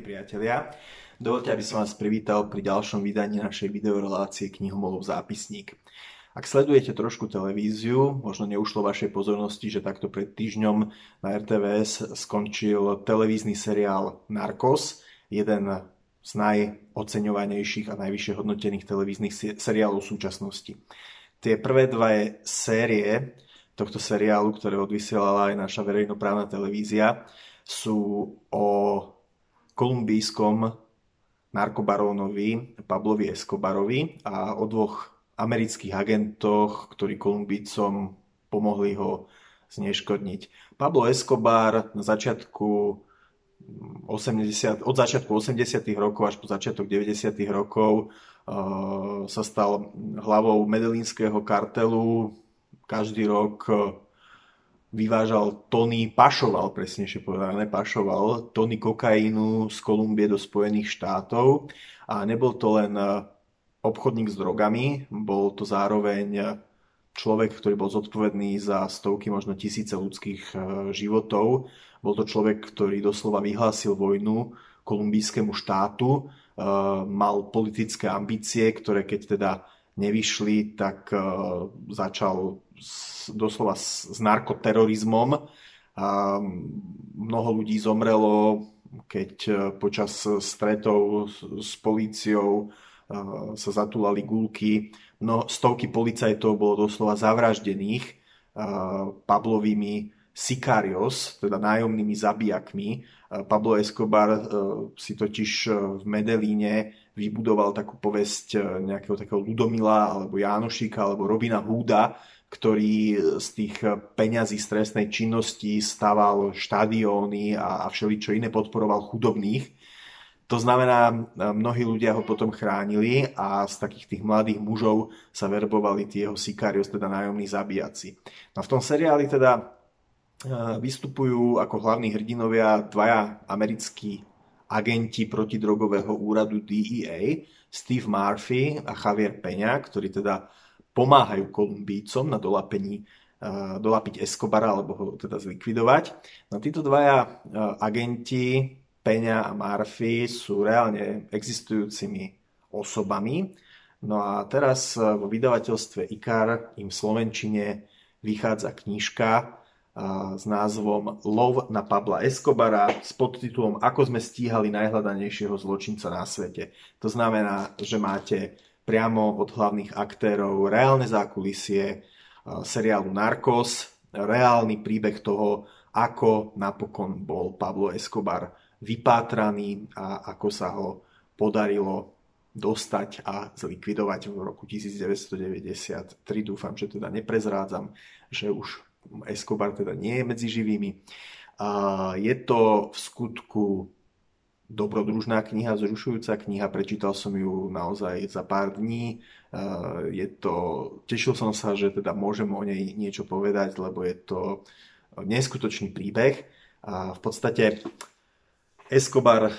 Milí priatelia, dovolte, aby som vás privítal pri ďalšom vydaní našej videorelácie knihomolov zápisník. Ak sledujete trošku televíziu, možno neušlo vašej pozornosti, že takto pred týždňom na RTVS skončil televízny seriál Narcos, jeden z najoceňovanejších a najvyššie hodnotených televíznych seriálov v súčasnosti. Tie prvé dva série tohto seriálu, ktoré odvysielala aj naša verejnoprávna televízia, sú o kolumbijskom narkobarónovi Pablovi Escobarovi a o dvoch amerických agentoch, ktorí Kolumbícom pomohli ho zneškodniť. Pablo Escobar na začiatku 80, od začiatku 80. rokov až po začiatok 90. rokov uh, sa stal hlavou medelínskeho kartelu. Každý rok vyvážal tony, pašoval presnejšie povedané, pašoval tony kokainu z Kolumbie do Spojených štátov a nebol to len e, obchodník s drogami, bol to zároveň e, človek, ktorý bol zodpovedný za stovky, možno tisíce ľudských e, životov. Bol to človek, ktorý doslova vyhlásil vojnu kolumbijskému štátu, mal politické ambície, ktoré keď teda nevyšli, tak začal doslova s, s narkoterorizmom. A mnoho ľudí zomrelo, keď e, počas stretov s, s políciou e, sa zatúlali gulky. No, stovky policajtov bolo doslova zavraždených e, Pavlovými Sicarios, teda nájomnými zabijakmi. Pablo Escobar si totiž v Medelíne vybudoval takú povesť nejakého takého Ludomila alebo Jánošika alebo Robina Húda, ktorý z tých peňazí z trestnej činnosti staval štadióny a, a všeličo iné podporoval chudobných. To znamená, mnohí ľudia ho potom chránili a z takých tých mladých mužov sa verbovali tie jeho sikarios, teda nájomní zabíjaci. No v tom seriáli teda e, vystupujú ako hlavní hrdinovia dvaja americkí agenti protidrogového úradu DEA, Steve Murphy a Javier Peňa, ktorí teda pomáhajú Kolumbícom na dolapení dolapiť Escobara alebo ho teda zlikvidovať. No títo dvaja agenti, Peňa a Murphy, sú reálne existujúcimi osobami. No a teraz vo vydavateľstve IKAR im v Slovenčine vychádza knižka s názvom Lov na Pabla Escobara s podtitulom Ako sme stíhali najhľadanejšieho zločinca na svete. To znamená, že máte priamo od hlavných aktérov reálne zákulisie seriálu Narcos, reálny príbeh toho, ako napokon bol Pablo Escobar vypátraný a ako sa ho podarilo dostať a zlikvidovať v roku 1993. Dúfam, že teda neprezrádzam, že už Escobar teda nie je medzi živými. Je to v skutku dobrodružná kniha, zrušujúca kniha, prečítal som ju naozaj za pár dní. Je to, tešil som sa, že teda môžem o nej niečo povedať, lebo je to neskutočný príbeh. A v podstate Escobar,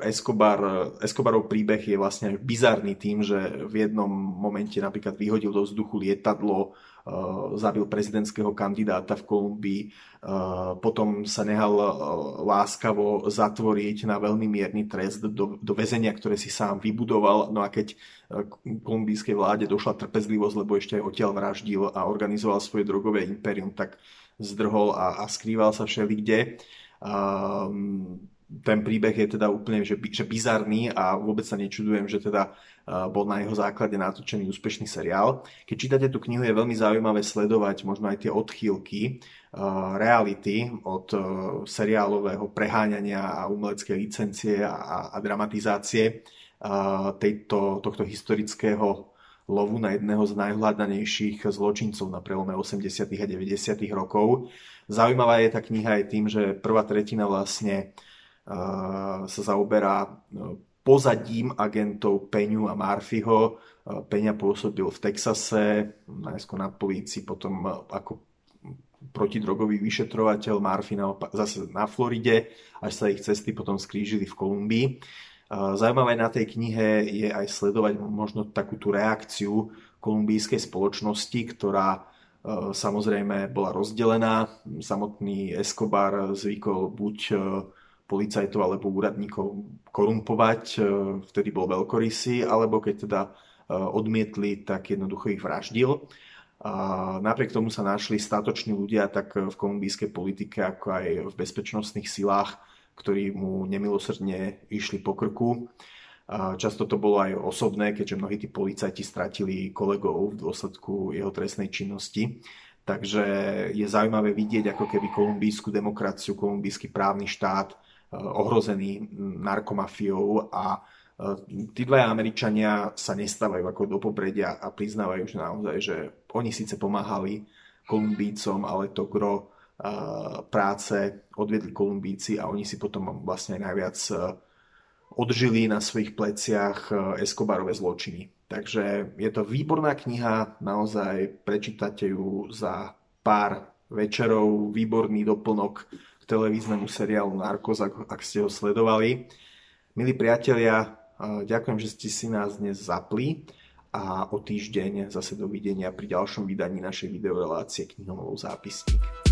Escobar, Escobarov príbeh je vlastne bizarný tým, že v jednom momente napríklad vyhodil do vzduchu lietadlo, Eh, zabil prezidentského kandidáta v Kolumbii, eh, potom sa nehal eh, láskavo zatvoriť na veľmi mierny trest do, do väzenia, ktoré si sám vybudoval. No a keď kolumbijskej vláde došla trpezlivosť, lebo ešte aj odtiaľ vraždil a organizoval svoje drogové imperium, tak zdrhol a, a skrýval sa všelikde. Um, ten príbeh je teda úplne že, že bizarný a vôbec sa nečudujem, že teda bol na jeho základe natočený úspešný seriál. Keď čítate tú knihu, je veľmi zaujímavé sledovať možno aj tie odchýlky reality od seriálového preháňania a umeleckej licencie a, a dramatizácie tejto, tohto historického lovu na jedného z najhľadanejších zločincov na prelome 80. a 90. rokov. Zaujímavá je tá kniha aj tým, že prvá tretina vlastne sa zaoberá no, pozadím agentov Peňu a Murphyho. Peňa pôsobil v Texase, najskôr na polícii, potom ako protidrogový vyšetrovateľ, Murphy zase na Floride, až sa ich cesty potom skrížili v Kolumbii. Zaujímavé na tej knihe je aj sledovať možno takú tú reakciu kolumbijskej spoločnosti, ktorá samozrejme bola rozdelená. Samotný Escobar zvykol buď policajtov alebo úradníkov korumpovať, vtedy bol veľkorysý, alebo keď teda odmietli, tak jednoducho ich vraždil. A napriek tomu sa našli statoční ľudia tak v kolumbijskej politike, ako aj v bezpečnostných silách, ktorí mu nemilosrdne išli po krku. A často to bolo aj osobné, keďže mnohí tí policajti stratili kolegov v dôsledku jeho trestnej činnosti. Takže je zaujímavé vidieť ako keby kolumbijskú demokraciu, kolumbijský právny štát ohrozený narkomafiou a tí dvaja Američania sa nestávajú ako do popredia a priznávajú, že naozaj, že oni síce pomáhali Kolumbícom, ale to gro práce odviedli Kolumbíci a oni si potom vlastne aj najviac odžili na svojich pleciach Escobarové zločiny. Takže je to výborná kniha, naozaj prečítate ju za pár večerov, výborný doplnok televíznemu seriálu Narcos, ak, ak ste ho sledovali. Milí priatelia, Ďakujem, že ste si nás dnes zapli a o týždeň zase dovidenia pri ďalšom vydaní našej videorelácie knihomolov zápisník.